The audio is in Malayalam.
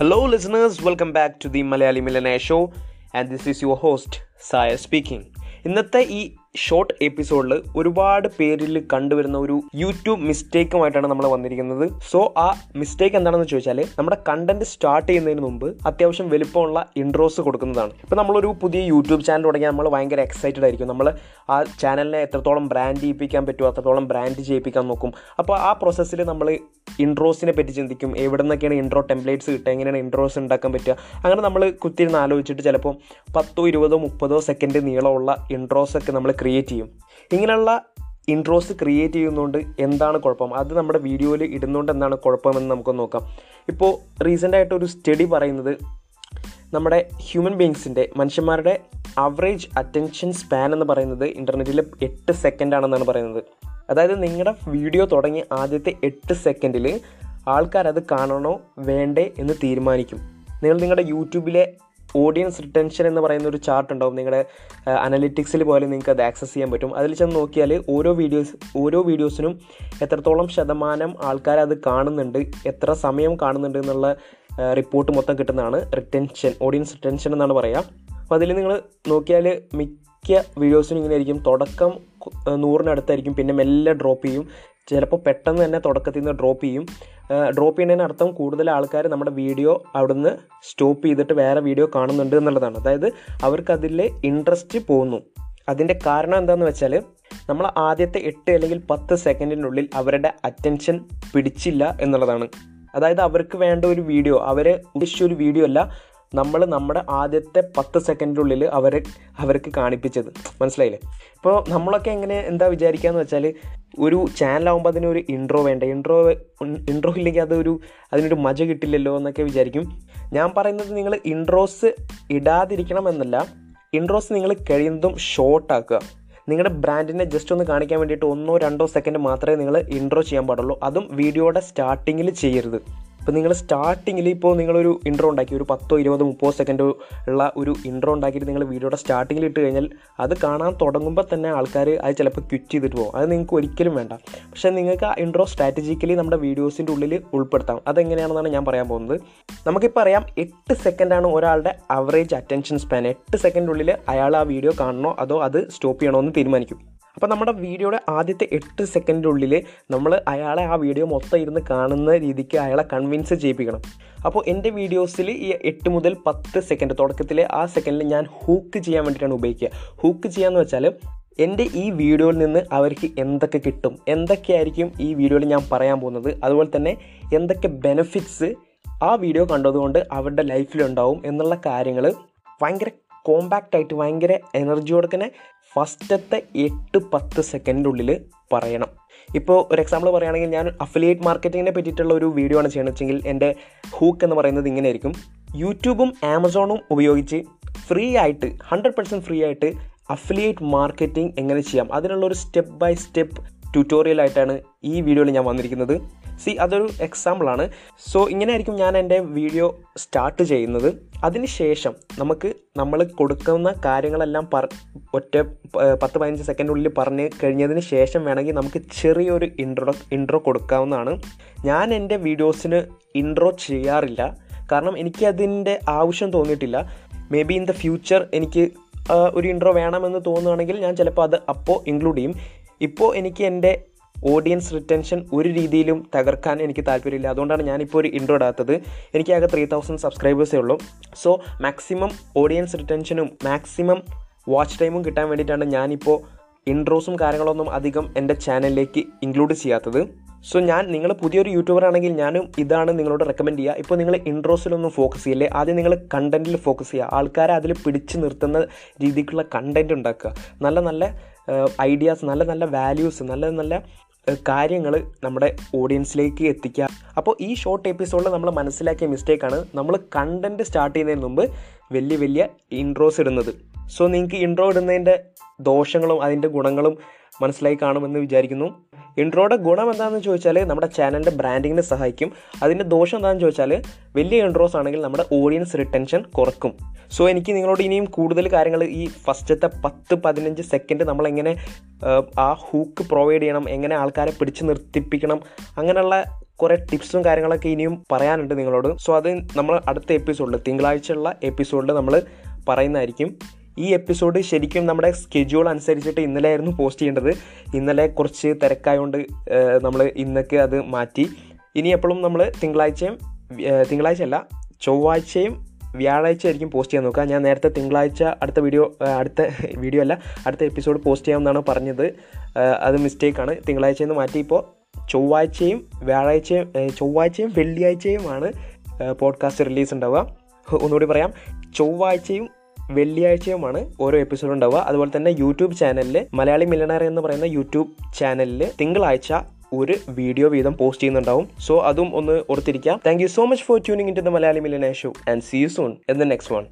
Hello, listeners. Welcome back to the Malayali Millionaire Show, and this is your host, Saya speaking. ഇന്നത്തെ ഈ ഷോർട്ട് എപ്പിസോഡിൽ ഒരുപാട് പേരിൽ കണ്ടുവരുന്ന ഒരു യൂട്യൂബ് മിസ്റ്റേക്കുമായിട്ടാണ് നമ്മൾ വന്നിരിക്കുന്നത്. സോ ആ മിസ്റ്റേക്ക് എന്താണെന്ന് ചോദിച്ചാൽ നമ്മുടെ കണ്ടന്റ് സ്റ്റാർട്ട് ചെയ്യുന്നതിന് മുമ്പ് അത്യാവശ്യം വലുപ്പമുള്ള ഇൻട്രോസ് കൊടുക്കുന്നതാണ്. ഇപ്പോൾ നമ്മളൊരു പുതിയ യൂട്യൂബ് ചാനൽ തുടങ്ങിയാൽ നമ്മൾ ഭയങ്കര എക്സൈറ്റഡ് ആയിരിക്കും. നമ്മൾ ആ ചാനലിനെ എത്രത്തോളം ബ്രാൻഡ് ചെയ്യിപ്പിക്കാൻ പറ്റുമോ അത്രത്തോളം ബ്രാൻഡ് ചെയ്യിപ്പിക്കാൻ നോക്കും. അപ്പോൾ ആ പ്രോസസ്സിൽ നമ്മൾ ഇൻട്രോസിനെ പറ്റി ചിന്തിക്കും. എവിടെ നിന്നൊക്കെയാണ് ഇൻട്രോ ടെംപ്ലേറ്റ്സ് കിട്ടുക എങ്ങനെയാണ് ഇൻട്രോസ് ഉണ്ടാക്കാൻ പറ്റുക. അങ്ങനെ നമ്മൾ കുത്തിരുന്ന് ആലോചിച്ചിട്ട് ചിലപ്പോൾ പത്തോ ഇരുപതോ മുപ്പതോ സെക്കൻഡ് നീളമുള്ള ഇൻട്രോസ് ഒക്കെ നമ്മൾ ക്രിയേറ്റ് ചെയ്യും. ഇങ്ങനെയുള്ള ഇൻട്രോസ് ക്രിയേറ്റ് ചെയ്യുന്നതുകൊണ്ട് എന്താണ് കുഴപ്പം? അത് നമ്മുടെ വീഡിയോയിൽ ഇടുന്നതുകൊണ്ട് എന്താണ് കുഴപ്പമെന്ന് നമുക്ക് നോക്കാം. ഇപ്പോൾ റീസെന്റായിട്ട് ഒരു സ്റ്റഡി പറയുന്നത് നമ്മുടെ ഹ്യൂമൻ ബീങ്സിന്റെ മനുഷ്യന്മാരുടെ ആവറേജ് അറ്റൻഷൻ സ്പാൻ എന്ന് പറയുന്നത് ഇന്റർനെറ്റിൽ എട്ട് സെക്കൻഡ് ആണെന്നാണ് പറയുന്നത്. അതായത് നിങ്ങളുടെ വീഡിയോ തുടങ്ങി ആദ്യത്തെ എട്ട് സെക്കൻഡിൽ ആൾക്കാരത് കാണണോ വേണ്ടേ എന്ന് തീരുമാനിക്കും. നിങ്ങൾ നിങ്ങളുടെ യൂട്യൂബിലെ ഓഡിയൻസ് റിട്ടൻഷൻ എന്ന് പറയുന്ന ഒരു ചാർട്ട് ഉണ്ടാവും. നിങ്ങളുടെ അനലിറ്റിക്സിൽ പോലും നിങ്ങൾക്ക് അത് ആക്സസ് ചെയ്യാൻ പറ്റും. അതിൽ ചെന്ന് നോക്കിയാൽ ഓരോ വീഡിയോസ് ഓരോ വീഡിയോസിനും എത്രത്തോളം ശതമാനം ആൾക്കാർ അത് കാണുന്നുണ്ട് എത്ര സമയം കാണുന്നുണ്ട് എന്നുള്ള റിപ്പോർട്ട് മൊത്തം കിട്ടുന്നതാണ് റിട്ടൻഷൻ ഓഡിയൻസ് റിട്ടൻഷൻ എന്നാണ് പറയുക അപ്പോൾ അതിൽ നിങ്ങൾ നോക്കിയാൽ മിക്ക വീഡിയോസിനും ഇങ്ങനെ ആയിരിക്കും. തുടക്കം നൂറിനടുത്തായിരിക്കും. പിന്നെ മെല്ലെ ഡ്രോപ്പ് ചെയ്യും. ചിലപ്പോൾ പെട്ടെന്ന് തന്നെ തുടക്കത്തിൽ നിന്ന് ഡ്രോപ്പ് ചെയ്യും. ഡ്രോപ്പ് ചെയ്യുന്നതിന് അർത്ഥം കൂടുതൽ ആൾക്കാർ നമ്മുടെ വീഡിയോ അവിടുന്ന് സ്റ്റോപ്പ് ചെയ്തിട്ട് വേറെ വീഡിയോ കാണുന്നുണ്ട് എന്നുള്ളതാണ്. അതായത് അവർക്ക് അതിലെ ഇൻട്രസ്റ്റ് പോകുന്നു അതിന്റെ കാരണം എന്താണെന്ന് വെച്ചാൽ നമ്മൾ ആദ്യത്തെ എട്ട് അല്ലെങ്കിൽ പത്ത് സെക്കൻഡിനുള്ളിൽ അവരുടെ അറ്റൻഷൻ പിടിച്ചില്ല എന്നുള്ളതാണ്. അതായത് അവർക്ക് വേണ്ട ഒരു വീഡിയോ അവർ ഉദ്ദേശിച്ച ഒരു വീഡിയോ അല്ല നമ്മൾ നമ്മുടെ ആദ്യത്തെ പത്ത് സെക്കൻഡിനുള്ളിൽ അവരെ അവർക്ക് കാണിപ്പിച്ചത്. മനസ്സിലായില്ലേ? ഇപ്പോൾ നമ്മളൊക്കെ എങ്ങനെ എന്താ വിചാരിക്കുകയെന്ന് വെച്ചാൽ ഒരു ചാനലാകുമ്പോൾ അതിനൊരു ഇൻട്രോ വേണ്ട? ഇൻട്രോ ഇൻട്രോ ഇല്ലെങ്കിൽ അതൊരു അതിനൊരു മജ കിട്ടില്ലല്ലോ എന്നൊക്കെ വിചാരിക്കും. ഞാൻ പറയുന്നത് നിങ്ങൾ ഇൻട്രോസ് ഇടാതിരിക്കണം എന്നല്ല ഇൻട്രോസ് നിങ്ങൾ കഴിയുന്നതും ഷോർട്ടാക്കുക നിങ്ങളുടെ ബ്രാൻഡിനെ ജസ്റ്റ് ഒന്ന് കാണിക്കാൻ വേണ്ടിയിട്ട് ഒന്നോ രണ്ടോ സെക്കൻഡ് മാത്രമേ നിങ്ങൾ ഇൻട്രോ ചെയ്യാൻ പാടുള്ളൂ. അതും വീഡിയോയുടെ സ്റ്റാർട്ടിങ്ങിൽ ചെയ്യരുത്. ഇപ്പോൾ നിങ്ങൾ സ്റ്റാർട്ടിങ്ങിൽ ഇപ്പോൾ നിങ്ങളൊരു ഇൻട്രോ ഉണ്ടാക്കി ഒരു പത്തോ ഇരുപതോ മുപ്പതോ സെക്കൻഡോ ഉള്ള ഒരു ഇൻട്രോ ഉണ്ടാക്കിയിട്ട് നിങ്ങൾ വീഡിയോയുടെ സ്റ്റാർട്ടിങ്ങിൽ ഇട്ട് കഴിഞ്ഞാൽ അത് കാണാൻ തുടങ്ങുമ്പോൾ തന്നെ ആൾക്കാർ അത് ചിലപ്പോൾ ക്വിറ്റ് ചെയ്തിട്ട് പോകും. അത് നിങ്ങൾക്ക് ഒരിക്കലും വേണ്ട. പക്ഷേ നിങ്ങൾക്ക് ആ ഇൻട്രോ സ്ട്രാറ്റജിക്കലി നമ്മുടെ വീഡിയോസിന്റെ ഉള്ളിൽ ഉൾപ്പെടുത്താം. അതെങ്ങനെയാണെന്നാണ് ഞാൻ പറയാൻ പോകുന്നത്. നമുക്കിപ്പോൾ അറിയാം എട്ട് സെക്കൻഡാണ് ഒരാളുടെ അവറേജ് അറ്റൻഷൻ സ്പാൻ എട്ട് സെക്കൻഡിനുള്ളിൽ അയാൾ ആ വീഡിയോ കാണണോ അതോ അത് സ്റ്റോപ്പ് ചെയ്യണോ എന്ന് തീരുമാനിക്കും. അപ്പോൾ നമ്മുടെ വീഡിയോയുടെ ആദ്യത്തെ എട്ട് സെക്കൻഡിനുള്ളിൽ നമ്മൾ അയാളെ ആ വീഡിയോ മൊത്തം ഇരുന്ന് കാണുന്ന രീതിക്ക് അയാളെ കൺവിൻസ് ചെയ്യിപ്പിക്കണം. അപ്പോൾ എന്റെ വീഡിയോസിൽ ഈ എട്ട് മുതൽ പത്ത് സെക്കൻഡ് തുടക്കത്തിൽ ആ സെക്കൻഡിൽ ഞാൻ ഹൂക്ക് ചെയ്യാൻ വേണ്ടിയിട്ടാണ് ഉപയോഗിക്കുക. ഹൂക്ക് ചെയ്യാന്ന് വെച്ചാൽ എന്റെ ഈ വീഡിയോയിൽ നിന്ന് അവർക്ക് എന്തൊക്കെ കിട്ടും എന്തൊക്കെയായിരിക്കും ഈ വീഡിയോയിൽ ഞാൻ പറയാൻ പോകുന്നത് അതുപോലെ തന്നെ എന്തൊക്കെ ബെനിഫിറ്റ്സ് ആ വീഡിയോ കണ്ടതുകൊണ്ട് അവരുടെ ലൈഫിലുണ്ടാവും എന്നുള്ള കാര്യങ്ങൾ ഭയങ്കര കോമ്പാക്റ്റ് ആയിട്ട് ഭയങ്കര എനർജിയോടെ തന്നെ ഫസ്റ്റത്തെ എട്ട് പത്ത് സെക്കൻഡിനുള്ളിൽ പറയണം. ഇപ്പോൾ ഒരു എക്സാമ്പിൾ പറയുകയാണെങ്കിൽ ഞാൻ അഫിലിയേറ്റ് മാർക്കറ്റിങ്ങിനെ പറ്റിയിട്ടുള്ള ഒരു വീഡിയോ ആണ് ചെയ്യണമെന്ന് വെച്ചെങ്കിൽ എന്റെ ഹൂക്ക് എന്ന് പറയുന്നത് ഇങ്ങനെ ആയിരിക്കും. യൂട്യൂബും ആമസോണും ഉപയോഗിച്ച് ഫ്രീ ആയിട്ട് ഹൺഡ്രഡ് പെർസെന്റ് ഫ്രീ ആയിട്ട് അഫിലിയേറ്റ് മാർക്കറ്റിംഗ് എങ്ങനെ ചെയ്യാം? അതിനുള്ള ഒരു സ്റ്റെപ്പ് ബൈ സ്റ്റെപ്പ് ട്യൂട്ടോറിയൽ ആയിട്ടാണ് ഈ വീഡിയോയിൽ ഞാൻ വന്നിരിക്കുന്നത്. സി അതൊരു എക്സാമ്പിളാണ് സോ ഇങ്ങനെയായിരിക്കും ഞാൻ എന്റെ വീഡിയോ സ്റ്റാർട്ട് ചെയ്യുന്നത്. അതിനുശേഷം നമുക്ക് നമ്മൾ കൊടുക്കുന്ന കാര്യങ്ങളെല്ലാം പറ ഒറ്റ പത്ത് പതിനഞ്ച് സെക്കൻഡിനുള്ളിൽ പറഞ്ഞ് കഴിഞ്ഞതിന് ശേഷം വേണമെങ്കിൽ നമുക്ക് ചെറിയൊരു ഇൻട്രോ ഇൻട്രോ കൊടുക്കാവുന്നതാണ്. ഞാൻ എന്റെ വീഡിയോസിന് ഇൻട്രോ ചെയ്യാറില്ല. കാരണം എനിക്കതിന്റെ ആവശ്യം തോന്നിയിട്ടില്ല. May be in the future എനിക്ക് ഒരു ഇൻട്രോ വേണമെന്ന് തോന്നുകയാണെങ്കിൽ ഞാൻ ചിലപ്പോൾ അത് അപ്പോൾ ഇൻക്ലൂഡ് ചെയ്യും. ഇപ്പോൾ എനിക്ക് എന്റെ ഓഡിയൻസ് റിറ്റൻഷൻ ഒരു രീതിയിലും തകർക്കാൻ എനിക്ക് താല്പര്യമില്ല. അതുകൊണ്ടാണ് ഞാനിപ്പോൾ ഒരു ഇൻട്രോ ഇടാത്തത്. എനിക്ക് ആകെ ത്രീ തൗസൻഡ് സബ്സ്ക്രൈബേഴ്സേ ഉള്ളൂ സോ മാക്സിമം ഓഡിയൻസ് റിറ്റൻഷനും മാക്സിമം വാച്ച് ടൈമും കിട്ടാൻ വേണ്ടിയിട്ടാണ് ഞാനിപ്പോൾ ഇൻട്രോസും കാര്യങ്ങളൊന്നും അധികം എന്റെ ചാനലിലേക്ക് ഇൻക്ലൂഡ് ചെയ്യാത്തത്. സോ ഞാൻ നിങ്ങൾ പുതിയൊരു യൂട്യൂബർ ആണെങ്കിൽ ഞാനും ഇതാണ് നിങ്ങളോട് റെക്കമെൻഡ് ചെയ്യുക ഇപ്പോൾ നിങ്ങൾ ഇൻട്രോസിലൊന്നും ഫോക്കസ് ചെയ്യില്ലേ? ആദ്യം നിങ്ങൾ കണ്ടന്റിൽ ഫോക്കസ് ചെയ്യുക ആൾക്കാരെ അതിൽ പിടിച്ച് നിർത്തുന്ന രീതിക്കുള്ള കണ്ടന്റ് ഉണ്ടാക്കുക. നല്ല നല്ല ഐഡിയാസ് നല്ല നല്ല വാല്യൂസ് നല്ല നല്ല കാര്യങ്ങൾ നമ്മുടെ ഓഡിയൻസിലേക്ക് എത്തിക്കുക അപ്പോൾ ഈ ഷോർട്ട് എപ്പിസോഡിൽ നമ്മൾ മനസ്സിലാക്കിയ മിസ്റ്റേക്കാണ് നമ്മൾ കണ്ടന്റ് സ്റ്റാർട്ട് ചെയ്യുന്നതിന് മുമ്പ് വലിയ വലിയ ഇൻട്രോസ് ഇടുന്നത്. സോ നിങ്ങൾക്ക് ഇൻട്രോ ഇടുന്നതിന്റെ ദോഷങ്ങളും അതിന്റെ ഗുണങ്ങളും മനസ്സിലായി കാണുമെന്ന് വിചാരിക്കുന്നു. ഇൻട്രോയുടെ ഗുണം എന്താണെന്ന് ചോദിച്ചാൽ നമ്മുടെ ചാനലിന്റെ ബ്രാൻഡിങ്ങിനെ സഹായിക്കും. അതിന്റെ ദോഷം എന്താണെന്ന് ചോദിച്ചാൽ വലിയ ഇൻട്രോസ് ആണെങ്കിൽ നമ്മുടെ ഓഡിയൻസ് റിട്ടൻഷൻ കുറക്കും. സോ എനിക്ക് നിങ്ങളോട് ഇനിയും കൂടുതൽ കാര്യങ്ങൾ ഈ ഫസ്റ്റത്തെ പത്ത് പതിനഞ്ച് സെക്കൻഡ് നമ്മളെങ്ങനെ ആ ഹൂക്ക് പ്രൊവൈഡ് ചെയ്യണം എങ്ങനെ ആൾക്കാരെ പിടിച്ച് നിർത്തിപ്പിക്കണം അങ്ങനെയുള്ള കുറേ ടിപ്സും കാര്യങ്ങളൊക്കെ ഇനിയും പറയാനുണ്ട് നിങ്ങളോട്. സോ അത് നമ്മൾ അടുത്ത എപ്പിസോഡിൽ തിങ്കളാഴ്ചയുള്ള എപ്പിസോഡിൽ നമ്മൾ പറയുന്നതായിരിക്കും. ഈ എപ്പിസോഡ് ശരിക്കും നമ്മുടെ സ്കെഡ്യൂൾ അനുസരിച്ചിട്ട് ഇന്നലെ ആയിരുന്നു പോസ്റ്റ് ചെയ്യേണ്ടത്. ഇന്നലെ കുറച്ച് തിരക്കായതുകൊണ്ട് നമ്മൾ ഇന്നൊക്കെ അത് മാറ്റി. ഇനി എപ്പോഴും നമ്മൾ തിങ്കളാഴ്ചയും തിങ്കളാഴ്ച അല്ല ചൊവ്വാഴ്ചയും വ്യാഴാഴ്ച ആയിരിക്കും പോസ്റ്റ് ചെയ്യാൻ നോക്കുക. ഞാൻ നേരത്തെ തിങ്കളാഴ്ച അടുത്ത വീഡിയോ അടുത്ത വീഡിയോ അല്ല അടുത്ത എപ്പിസോഡ് പോസ്റ്റ് ചെയ്യാമെന്നാണ് പറഞ്ഞത്. അത് മിസ്റ്റേക്കാണ് തിങ്കളാഴ്ചയിൽ നിന്ന് മാറ്റി ഇപ്പോൾ ചൊവ്വാഴ്ചയും വ്യാഴാഴ്ചയും ചൊവ്വാഴ്ചയും വെള്ളിയാഴ്ചയുമാണ് പോഡ്കാസ്റ്റ് റിലീസ് ഉണ്ടാവുക. ഒന്നുകൂടി പറയാം. ചൊവ്വാഴ്ചയും വെള്ളിയാഴ്ചയുമാണ് ഓരോ എപ്പിസോഡ് ഉണ്ടാവുക. അതുപോലെ തന്നെ യൂട്യൂബ് ചാനലിൽ മലയാളി മില്ലണർ എന്ന് പറയുന്ന യൂട്യൂബ് ചാനലിൽ തിങ്കളാഴ്ച ഒരു വീഡിയോ വീതം പോസ്റ്റ് ചെയ്യുന്നുണ്ടാവും. സോ അതും ഒന്ന് ഓർത്തിരിക്കാം thank you so much for tuning in to the Malayali millionaire show and see you soon in the next one